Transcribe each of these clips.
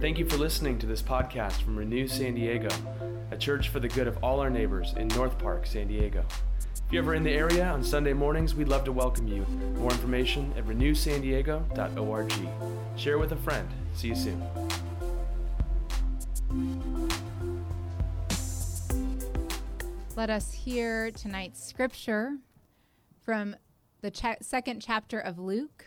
Thank you for listening to this podcast from Renew San Diego, a church for the good of all our neighbors in North Park, San Diego. If you're ever in the area on Sunday mornings, we'd love to welcome you. More information at renewsandiego.org. Share with a friend. See you soon. Let us hear tonight's scripture from the cha- second chapter of Luke.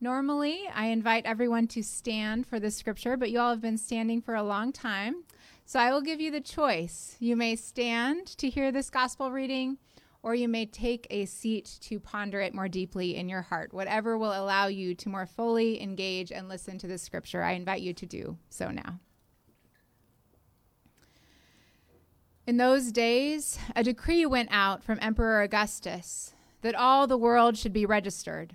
Normally, I invite everyone to stand for the scripture, but you all have been standing for a long time. So I will give you the choice. You may stand to hear this gospel reading, or you may take a seat to ponder it more deeply in your heart. Whatever will allow you to more fully engage and listen to the scripture, I invite you to do so now. In those days, a decree went out from Emperor Augustus that all the world should be registered.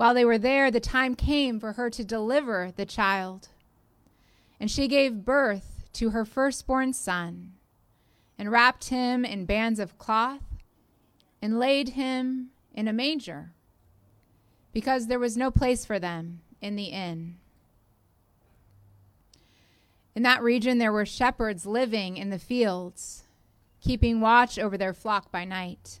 While they were there, the time came for her to deliver the child. And she gave birth to her firstborn son, and wrapped him in bands of cloth, and laid him in a manger, because there was no place for them in the inn. In that region, there were shepherds living in the fields, keeping watch over their flock by night.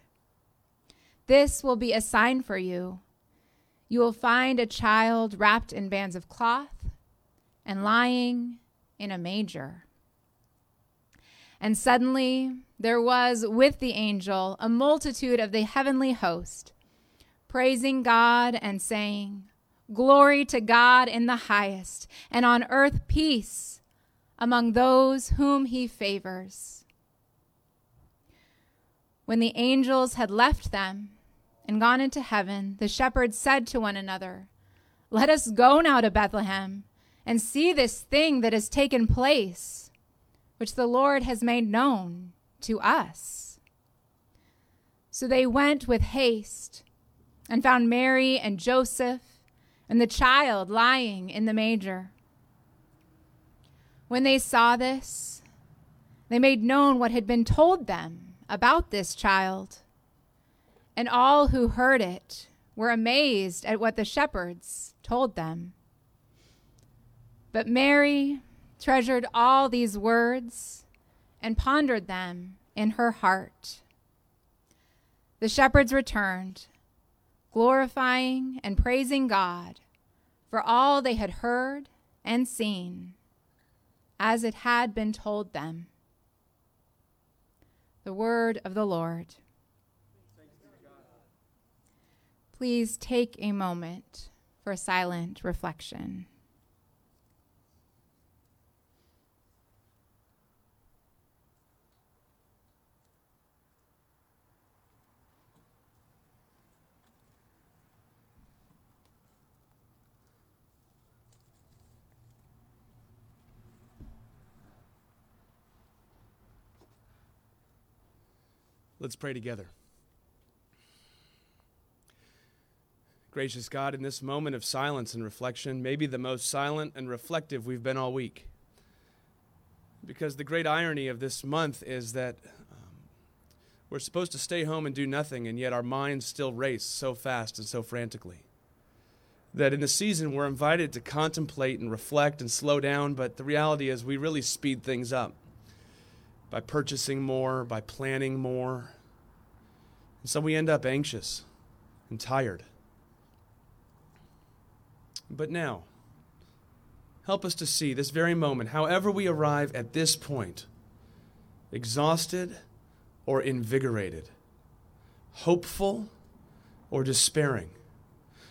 This will be a sign for you. You will find a child wrapped in bands of cloth and lying in a manger. And suddenly there was with the angel a multitude of the heavenly host, praising God and saying, Glory to God in the highest, and on earth peace among those whom he favors. When the angels had left them and gone into heaven, the shepherds said to one another, Let us go now to Bethlehem and see this thing that has taken place, which the Lord has made known to us. So they went with haste and found Mary and Joseph and the child lying in the manger. When they saw this, they made known what had been told them about this child. And all who heard it were amazed at what the shepherds told them. But Mary treasured all these words and pondered them in her heart. The shepherds returned glorifying and praising God for all they had heard and seen, as it had been told them. The word of the Lord. Please take a moment for silent reflection. Let's pray together. Gracious God, in this moment of silence and reflection, maybe the most silent and reflective we've been all week. Because the great irony of this month is that um, we're supposed to stay home and do nothing, and yet our minds still race so fast and so frantically. That in the season we're invited to contemplate and reflect and slow down, but the reality is we really speed things up by purchasing more, by planning more. And so we end up anxious and tired. But now, help us to see this very moment, however we arrive at this point, exhausted or invigorated, hopeful or despairing,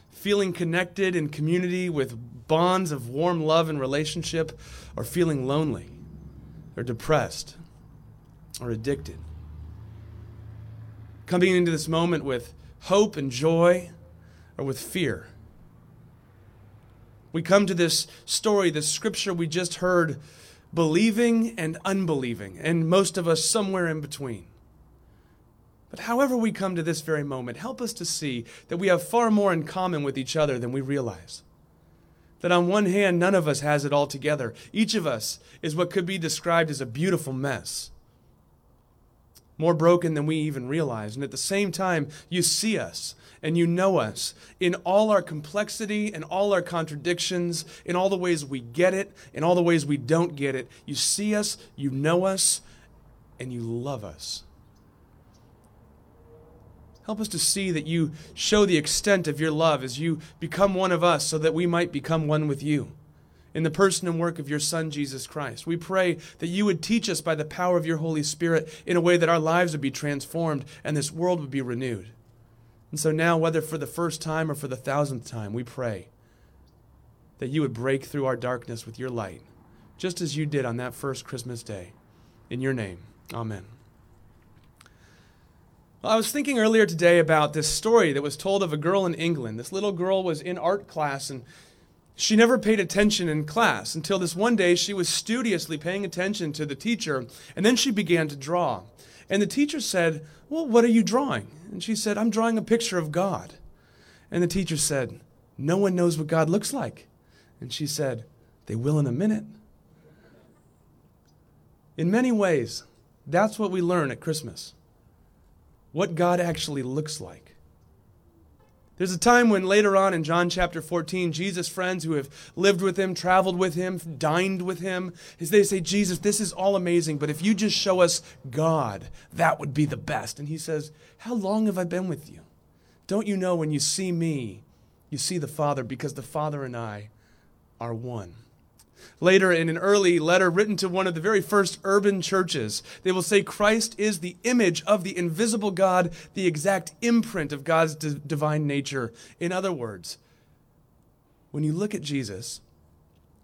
feeling connected in community with bonds of warm love and relationship, or feeling lonely or depressed or addicted. Coming into this moment with hope and joy or with fear. We come to this story, this scripture we just heard, believing and unbelieving, and most of us somewhere in between. But however we come to this very moment, help us to see that we have far more in common with each other than we realize. That on one hand, none of us has it all together. Each of us is what could be described as a beautiful mess. More broken than we even realize. And at the same time, you see us and you know us in all our complexity and all our contradictions, in all the ways we get it, in all the ways we don't get it. You see us, you know us, and you love us. Help us to see that you show the extent of your love as you become one of us so that we might become one with you. In the person and work of your Son, Jesus Christ. We pray that you would teach us by the power of your Holy Spirit in a way that our lives would be transformed and this world would be renewed. And so now, whether for the first time or for the thousandth time, we pray that you would break through our darkness with your light, just as you did on that first Christmas day. In your name, amen. Well, I was thinking earlier today about this story that was told of a girl in England. This little girl was in art class and she never paid attention in class until this one day she was studiously paying attention to the teacher and then she began to draw. And the teacher said, Well, what are you drawing? And she said, I'm drawing a picture of God. And the teacher said, No one knows what God looks like. And she said, They will in a minute. In many ways, that's what we learn at Christmas what God actually looks like. There's a time when later on in John chapter 14, Jesus' friends who have lived with him, traveled with him, dined with him, as they say, Jesus, this is all amazing, but if you just show us God, that would be the best. And he says, How long have I been with you? Don't you know when you see me, you see the Father, because the Father and I are one. Later, in an early letter written to one of the very first urban churches, they will say Christ is the image of the invisible God, the exact imprint of God's d- divine nature. In other words, when you look at Jesus,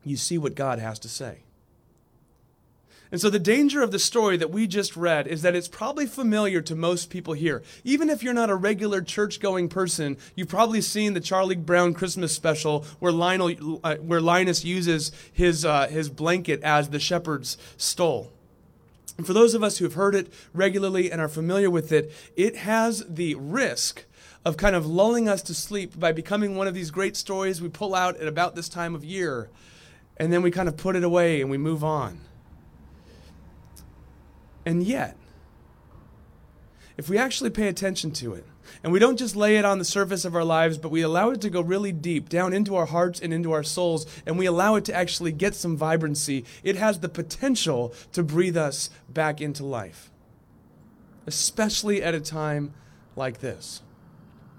you see what God has to say. And so, the danger of the story that we just read is that it's probably familiar to most people here. Even if you're not a regular church going person, you've probably seen the Charlie Brown Christmas special where, Lionel, uh, where Linus uses his, uh, his blanket as the shepherd's stole. And for those of us who have heard it regularly and are familiar with it, it has the risk of kind of lulling us to sleep by becoming one of these great stories we pull out at about this time of year, and then we kind of put it away and we move on. And yet, if we actually pay attention to it, and we don't just lay it on the surface of our lives, but we allow it to go really deep down into our hearts and into our souls, and we allow it to actually get some vibrancy, it has the potential to breathe us back into life, especially at a time like this.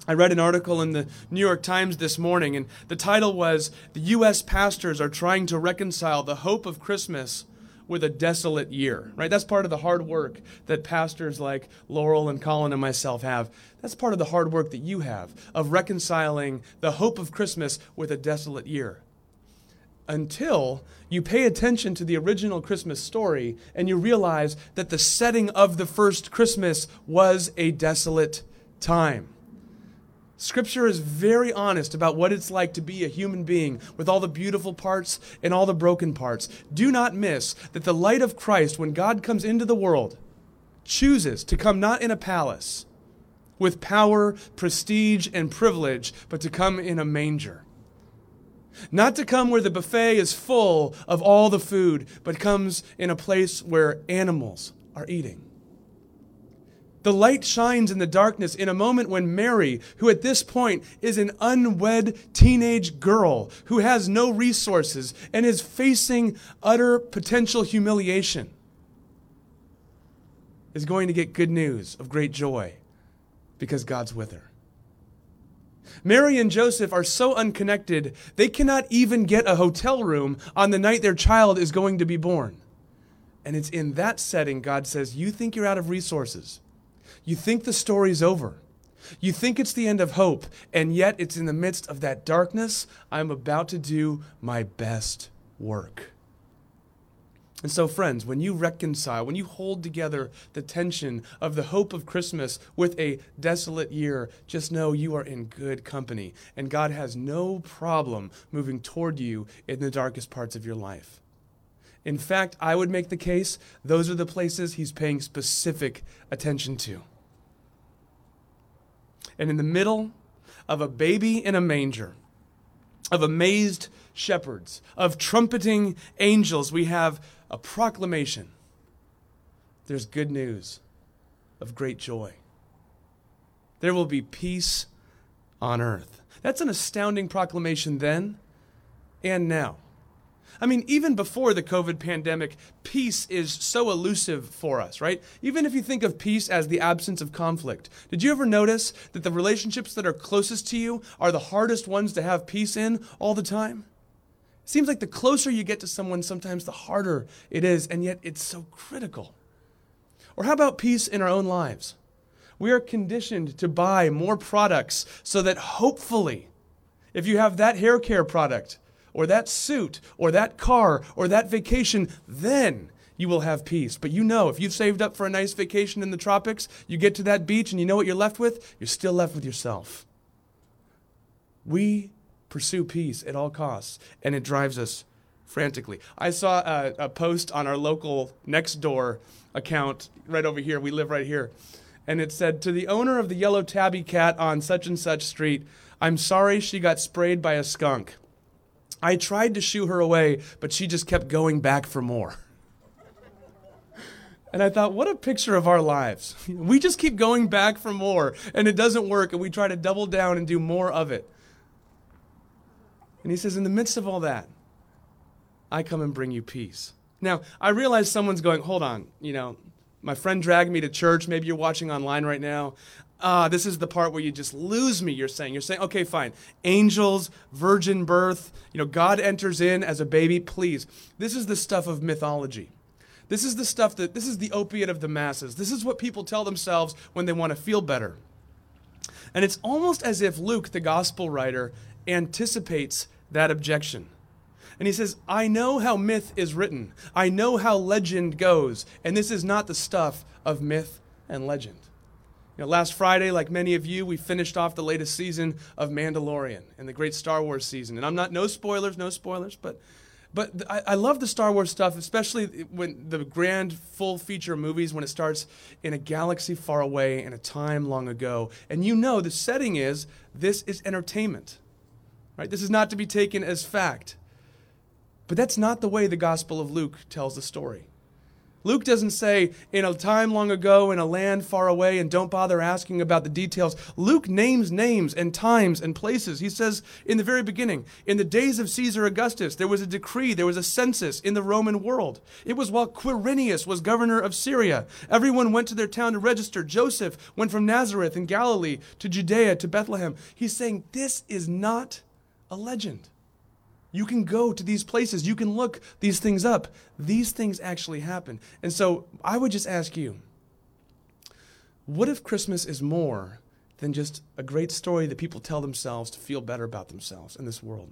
I read an article in the New York Times this morning, and the title was The U.S. Pastors Are Trying to Reconcile the Hope of Christmas with a desolate year, right? That's part of the hard work that pastors like Laurel and Colin and myself have. That's part of the hard work that you have of reconciling the hope of Christmas with a desolate year. Until you pay attention to the original Christmas story and you realize that the setting of the first Christmas was a desolate time. Scripture is very honest about what it's like to be a human being with all the beautiful parts and all the broken parts. Do not miss that the light of Christ, when God comes into the world, chooses to come not in a palace with power, prestige, and privilege, but to come in a manger. Not to come where the buffet is full of all the food, but comes in a place where animals are eating. The light shines in the darkness in a moment when Mary, who at this point is an unwed teenage girl who has no resources and is facing utter potential humiliation, is going to get good news of great joy because God's with her. Mary and Joseph are so unconnected, they cannot even get a hotel room on the night their child is going to be born. And it's in that setting God says, You think you're out of resources. You think the story's over. You think it's the end of hope. And yet, it's in the midst of that darkness, I'm about to do my best work. And so, friends, when you reconcile, when you hold together the tension of the hope of Christmas with a desolate year, just know you are in good company. And God has no problem moving toward you in the darkest parts of your life. In fact, I would make the case those are the places He's paying specific attention to. And in the middle of a baby in a manger, of amazed shepherds, of trumpeting angels, we have a proclamation. There's good news of great joy. There will be peace on earth. That's an astounding proclamation then and now. I mean, even before the COVID pandemic, peace is so elusive for us, right? Even if you think of peace as the absence of conflict, did you ever notice that the relationships that are closest to you are the hardest ones to have peace in all the time? It seems like the closer you get to someone, sometimes the harder it is, and yet it's so critical. Or how about peace in our own lives? We are conditioned to buy more products so that hopefully, if you have that hair care product, or that suit or that car or that vacation, then you will have peace. But you know, if you've saved up for a nice vacation in the tropics, you get to that beach and you know what you're left with? You're still left with yourself. We pursue peace at all costs, and it drives us frantically. I saw a, a post on our local next door account right over here. We live right here. And it said, To the owner of the yellow tabby cat on such and such street, I'm sorry she got sprayed by a skunk. I tried to shoo her away, but she just kept going back for more. And I thought, what a picture of our lives. We just keep going back for more, and it doesn't work, and we try to double down and do more of it. And he says, in the midst of all that, I come and bring you peace. Now, I realize someone's going, hold on, you know, my friend dragged me to church. Maybe you're watching online right now ah, this is the part where you just lose me, you're saying. You're saying, okay, fine. Angels, virgin birth, you know, God enters in as a baby. Please. This is the stuff of mythology. This is the stuff that, this is the opiate of the masses. This is what people tell themselves when they want to feel better. And it's almost as if Luke, the gospel writer, anticipates that objection. And he says, I know how myth is written. I know how legend goes. And this is not the stuff of myth and legend. You know, last Friday, like many of you, we finished off the latest season of Mandalorian and the great Star Wars season. And I'm not, no spoilers, no spoilers, but, but I, I love the Star Wars stuff, especially when the grand full feature movies, when it starts in a galaxy far away in a time long ago. And you know the setting is this is entertainment, right? This is not to be taken as fact. But that's not the way the Gospel of Luke tells the story. Luke doesn't say, in a time long ago, in a land far away, and don't bother asking about the details. Luke names names and times and places. He says in the very beginning, in the days of Caesar Augustus, there was a decree, there was a census in the Roman world. It was while Quirinius was governor of Syria. Everyone went to their town to register. Joseph went from Nazareth in Galilee to Judea to Bethlehem. He's saying, this is not a legend. You can go to these places. You can look these things up. These things actually happen. And so I would just ask you what if Christmas is more than just a great story that people tell themselves to feel better about themselves in this world?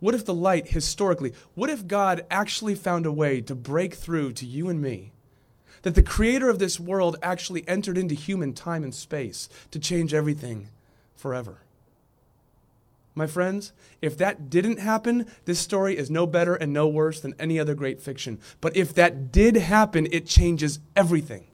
What if the light, historically, what if God actually found a way to break through to you and me? That the creator of this world actually entered into human time and space to change everything forever. My friends, if that didn't happen, this story is no better and no worse than any other great fiction. But if that did happen, it changes everything.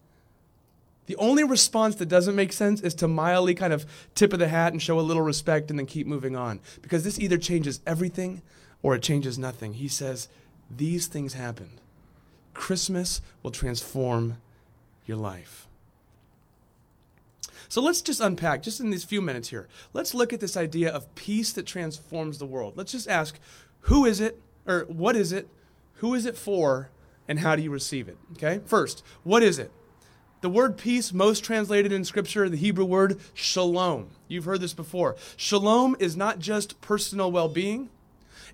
The only response that doesn't make sense is to mildly kind of tip of the hat and show a little respect and then keep moving on. Because this either changes everything or it changes nothing. He says, These things happened. Christmas will transform your life. So let's just unpack, just in these few minutes here, let's look at this idea of peace that transforms the world. Let's just ask who is it, or what is it, who is it for, and how do you receive it? Okay? First, what is it? The word peace, most translated in Scripture, the Hebrew word shalom. You've heard this before. Shalom is not just personal well being,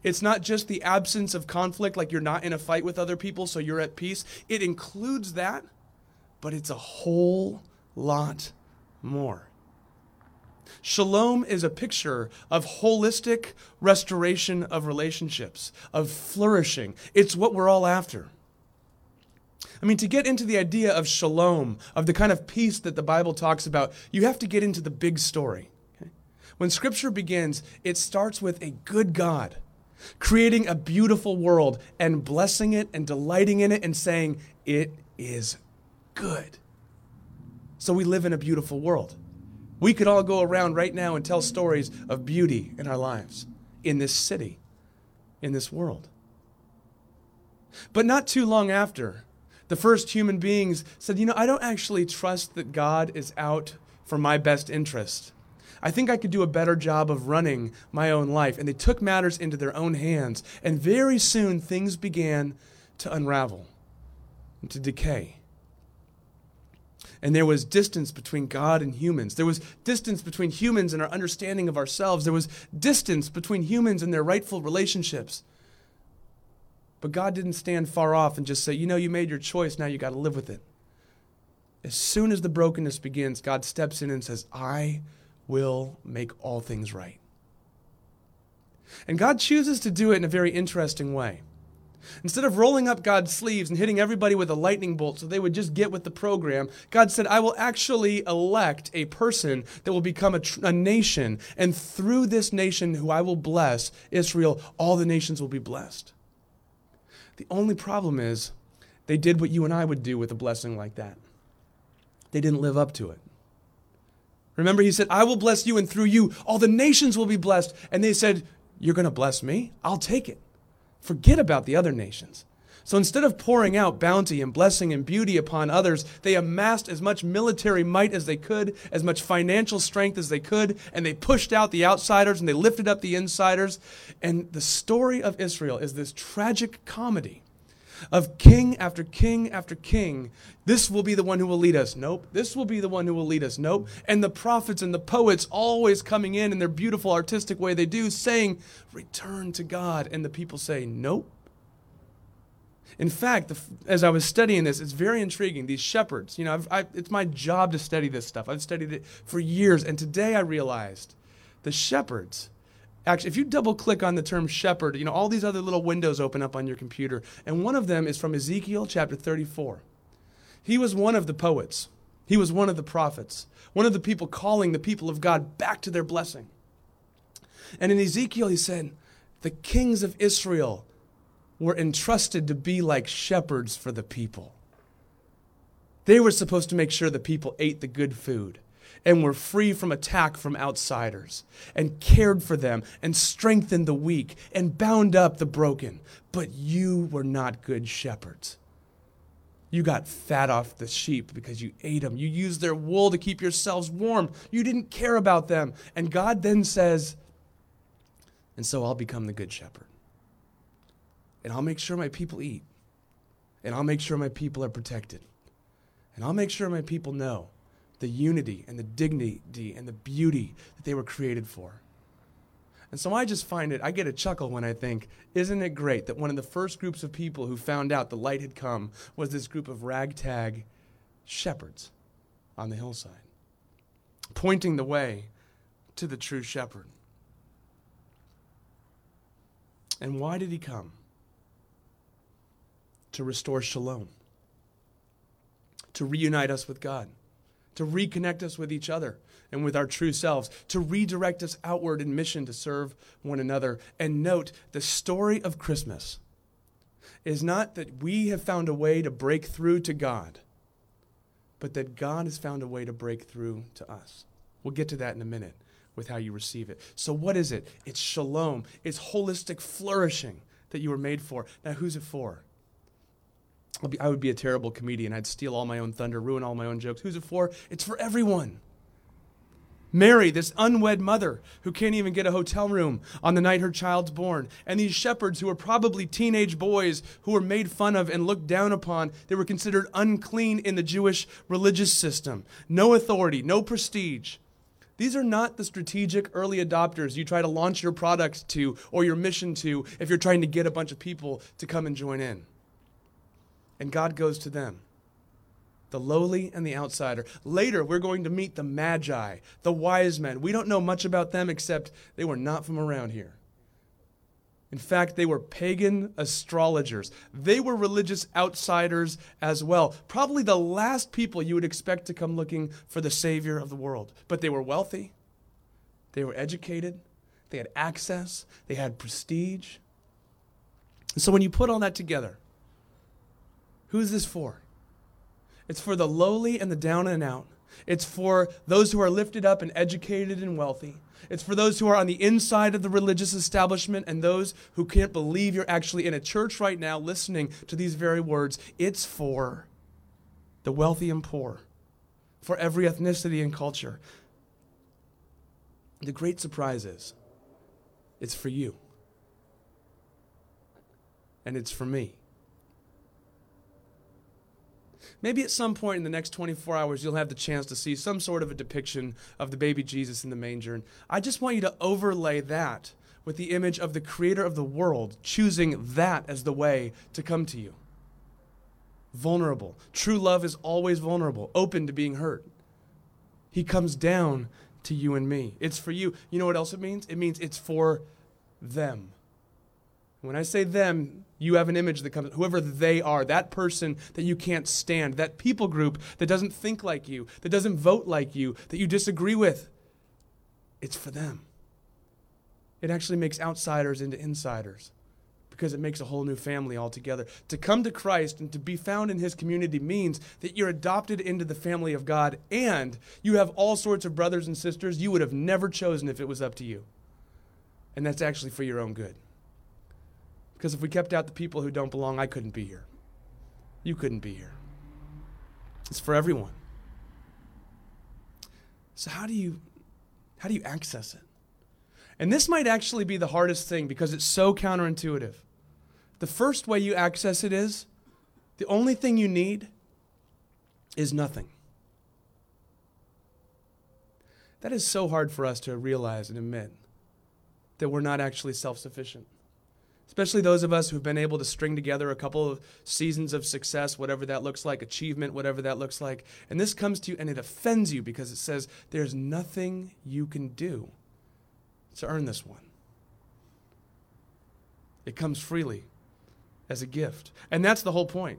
it's not just the absence of conflict, like you're not in a fight with other people, so you're at peace. It includes that, but it's a whole lot more. Shalom is a picture of holistic restoration of relationships, of flourishing. It's what we're all after. I mean, to get into the idea of shalom, of the kind of peace that the Bible talks about, you have to get into the big story. Okay? When Scripture begins, it starts with a good God creating a beautiful world and blessing it and delighting in it and saying, It is good. So we live in a beautiful world. We could all go around right now and tell stories of beauty in our lives, in this city, in this world. But not too long after, the first human beings said, You know, I don't actually trust that God is out for my best interest. I think I could do a better job of running my own life. And they took matters into their own hands. And very soon things began to unravel and to decay. And there was distance between God and humans. There was distance between humans and our understanding of ourselves. There was distance between humans and their rightful relationships. But God didn't stand far off and just say, you know, you made your choice, now you got to live with it. As soon as the brokenness begins, God steps in and says, I will make all things right. And God chooses to do it in a very interesting way. Instead of rolling up God's sleeves and hitting everybody with a lightning bolt so they would just get with the program, God said, I will actually elect a person that will become a, tr- a, nation. And through this nation, who I will bless, Israel, all the nations will be blessed. The only problem is they did what you and I would do with a blessing like that. They didn't live up to it. Remember, he said, I will bless you, and through you, all the nations will be blessed. And they said, You're going to bless me? I'll take it. Forget about the other nations. So instead of pouring out bounty and blessing and beauty upon others, they amassed as much military might as they could, as much financial strength as they could, and they pushed out the outsiders and they lifted up the insiders. And the story of Israel is this tragic comedy of king after king after king. This will be the one who will lead us. Nope. This will be the one who will lead us. Nope. And the prophets and the poets always coming in in their beautiful artistic way they do, saying, Return to God. And the people say, Nope. In fact, as I was studying this, it's very intriguing. These shepherds, you know, I, it's my job to study this stuff. I've studied it for years, and today I realized the shepherds. Actually, if you double click on the term shepherd, you know, all these other little windows open up on your computer, and one of them is from Ezekiel chapter 34. He was one of the poets, he was one of the prophets, one of the people calling the people of God back to their blessing. And in Ezekiel, he said, The kings of Israel were entrusted to be like shepherds for the people. They were supposed to make sure the people ate the good food and were free from attack from outsiders and cared for them and strengthened the weak and bound up the broken. But you were not good shepherds. You got fat off the sheep because you ate them. You used their wool to keep yourselves warm. You didn't care about them. And God then says, And so I'll become the good shepherd and I'll make sure my people eat, and I'll make sure my people are protected, and I'll make sure my people know the unity and the dignity and the beauty that they were created for. And so I just find it, I get a chuckle when I think, isn't it great that one of the first groups of people who found out the light had come was this group of ragtag shepherds on the hillside, pointing the way to the true shepherd. And why did he come? to restore shalom, to reunite us with God, to reconnect us with each other and with our true selves, to redirect us outward in mission to serve one another. And note the story of Christmas is not that we have found a way to break through to God, but that God has found a way to break through to us. We'll get to that in a minute with how you receive it. So, what is it? It's shalom, it's holistic flourishing that you were made for. Now, who's it for? Be, I would be a terrible comedian. I'd steal all my own thunder, ruin all my own jokes. Who's it for? It's for everyone. Mary, this unwed mother who can't even get a hotel room on the night her child's born, and these shepherds who are probably teenage boys who were made fun of and looked down upon. They were considered unclean in the Jewish religious system. No authority, no prestige. These are not the strategic early adopters you try to launch your product to or your mission to if you're trying to get a bunch of people to come and join in. And God goes to them the lowly and the outsider. Later, we're going to meet the Magi, the wise men. We don't know much about them except they were not from around here. In fact, they were pagan astrologers. They were religious outsiders as well. Probably the last people you would expect to come looking for the Savior of the world. But they were wealthy, they were educated, they had access, they had prestige. And so when you put all that together, who is this for? It's for the lowly and the down and out. It's for those who are lifted up and educated and wealthy. It's for those who are on the inside of the religious establishment and those who can't believe you're actually in a church right now listening to these very words. It's for the wealthy and poor, for every ethnicity and culture. The great surprise is it's for you, and it's for me. Maybe at some point in the next 24 hours, you'll have the chance to see some sort of a depiction of the baby Jesus in the manger. And I just want you to overlay that with the image of the creator of the world, choosing that as the way to come to you. Vulnerable. True love is always vulnerable, open to being hurt. He comes down to you and me. It's for you. You know what else it means? It means it's for them. When I say them, you have an image that comes, whoever they are, that person that you can't stand, that people group that doesn't think like you, that doesn't vote like you, that you disagree with. It's for them. It actually makes outsiders into insiders because it makes a whole new family altogether. To come to Christ and to be found in his community means that you're adopted into the family of God and you have all sorts of brothers and sisters you would have never chosen if it was up to you. And that's actually for your own good. Because if we kept out the people who don't belong, I couldn't be here. You couldn't be here. It's for everyone. So how do you how do you access it? And this might actually be the hardest thing because it's so counterintuitive. The first way you access it is the only thing you need is nothing. That is so hard for us to realize and admit that we're not actually self sufficient especially those of us who've been able to string together a couple of seasons of success, whatever that looks like, achievement, whatever that looks like. And this comes to you and it offends you because it says there's nothing you can do to earn this one. It comes freely as a gift. And that's the whole point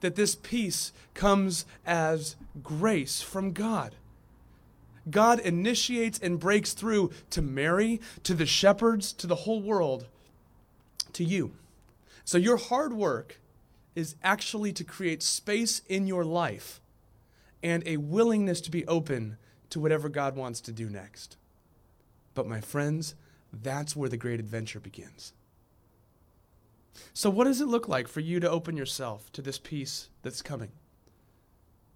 that this peace comes as grace from God. God initiates and breaks through to Mary, to the shepherds, to the whole world to you. So your hard work is actually to create space in your life and a willingness to be open to whatever God wants to do next. But my friends, that's where the great adventure begins. So, what does it look like for you to open yourself to this peace that's coming?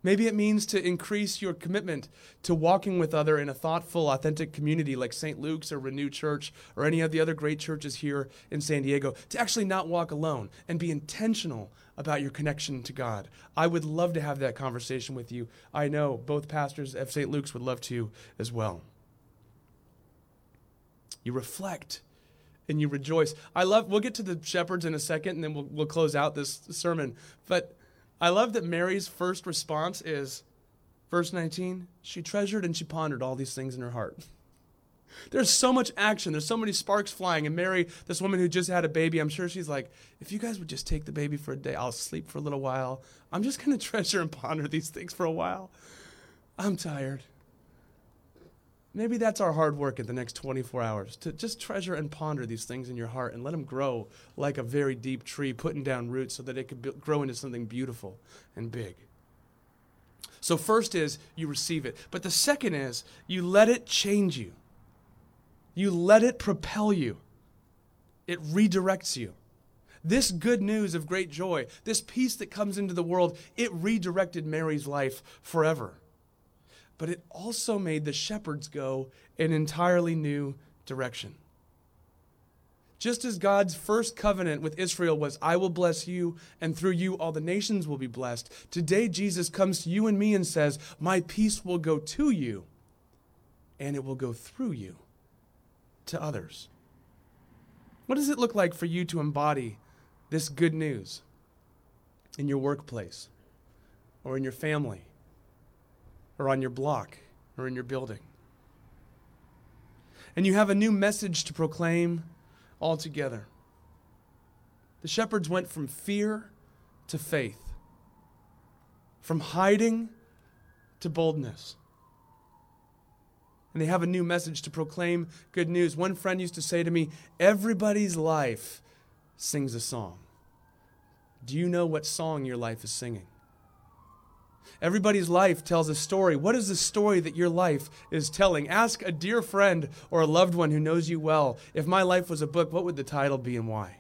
Maybe it means to increase your commitment to walking with other in a thoughtful, authentic community like St. Luke's or Renew Church or any of the other great churches here in San Diego, to actually not walk alone and be intentional about your connection to God. I would love to have that conversation with you. I know both pastors of St. Luke's would love to as well. You reflect and you rejoice. I love, we'll get to the shepherds in a second and then we'll, we'll close out this sermon. But I love that Mary's first response is verse 19 she treasured and she pondered all these things in her heart. There's so much action. There's so many sparks flying. And Mary, this woman who just had a baby, I'm sure she's like, if you guys would just take the baby for a day, I'll sleep for a little while. I'm just going to treasure and ponder these things for a while. I'm tired. Maybe that's our hard work in the next 24 hours to just treasure and ponder these things in your heart and let them grow like a very deep tree, putting down roots so that it could grow into something beautiful and big. So, first is you receive it, but the second is you let it change you, you let it propel you, it redirects you. This good news of great joy, this peace that comes into the world, it redirected Mary's life forever. But it also made the shepherds go an entirely new direction. Just as God's first covenant with Israel was, I will bless you, and through you all the nations will be blessed, today Jesus comes to you and me and says, My peace will go to you, and it will go through you to others. What does it look like for you to embody this good news in your workplace, or in your family, or on your block, or in your building? And you have a new message to proclaim altogether. The shepherds went from fear to faith, from hiding to boldness. And they have a new message to proclaim good news. One friend used to say to me, Everybody's life sings a song. Do you know what song your life is singing? Everybody's life tells a story. What is the story that your life is telling? Ask a dear friend or a loved one who knows you well if my life was a book, what would the title be and why?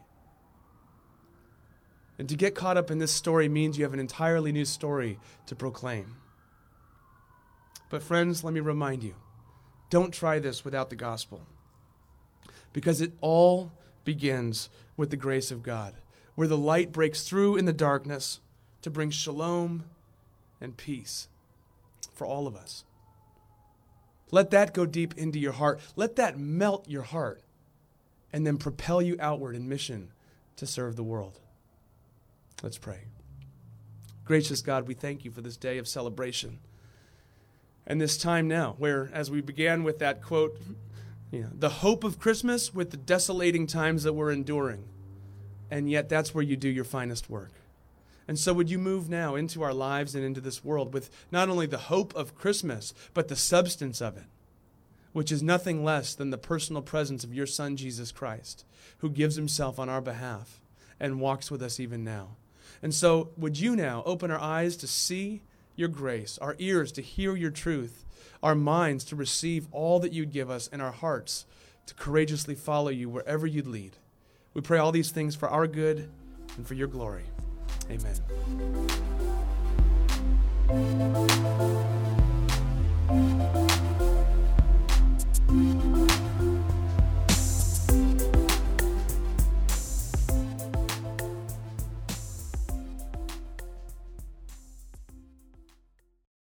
And to get caught up in this story means you have an entirely new story to proclaim. But, friends, let me remind you don't try this without the gospel. Because it all begins with the grace of God, where the light breaks through in the darkness to bring shalom and peace for all of us. Let that go deep into your heart. Let that melt your heart and then propel you outward in mission to serve the world. Let's pray. Gracious God, we thank you for this day of celebration and this time now, where, as we began with that quote, you know, the hope of Christmas with the desolating times that we're enduring. And yet, that's where you do your finest work. And so, would you move now into our lives and into this world with not only the hope of Christmas, but the substance of it, which is nothing less than the personal presence of your Son, Jesus Christ, who gives himself on our behalf and walks with us even now. And so, would you now open our eyes to see your grace, our ears to hear your truth, our minds to receive all that you'd give us, and our hearts to courageously follow you wherever you'd lead? We pray all these things for our good and for your glory. Amen.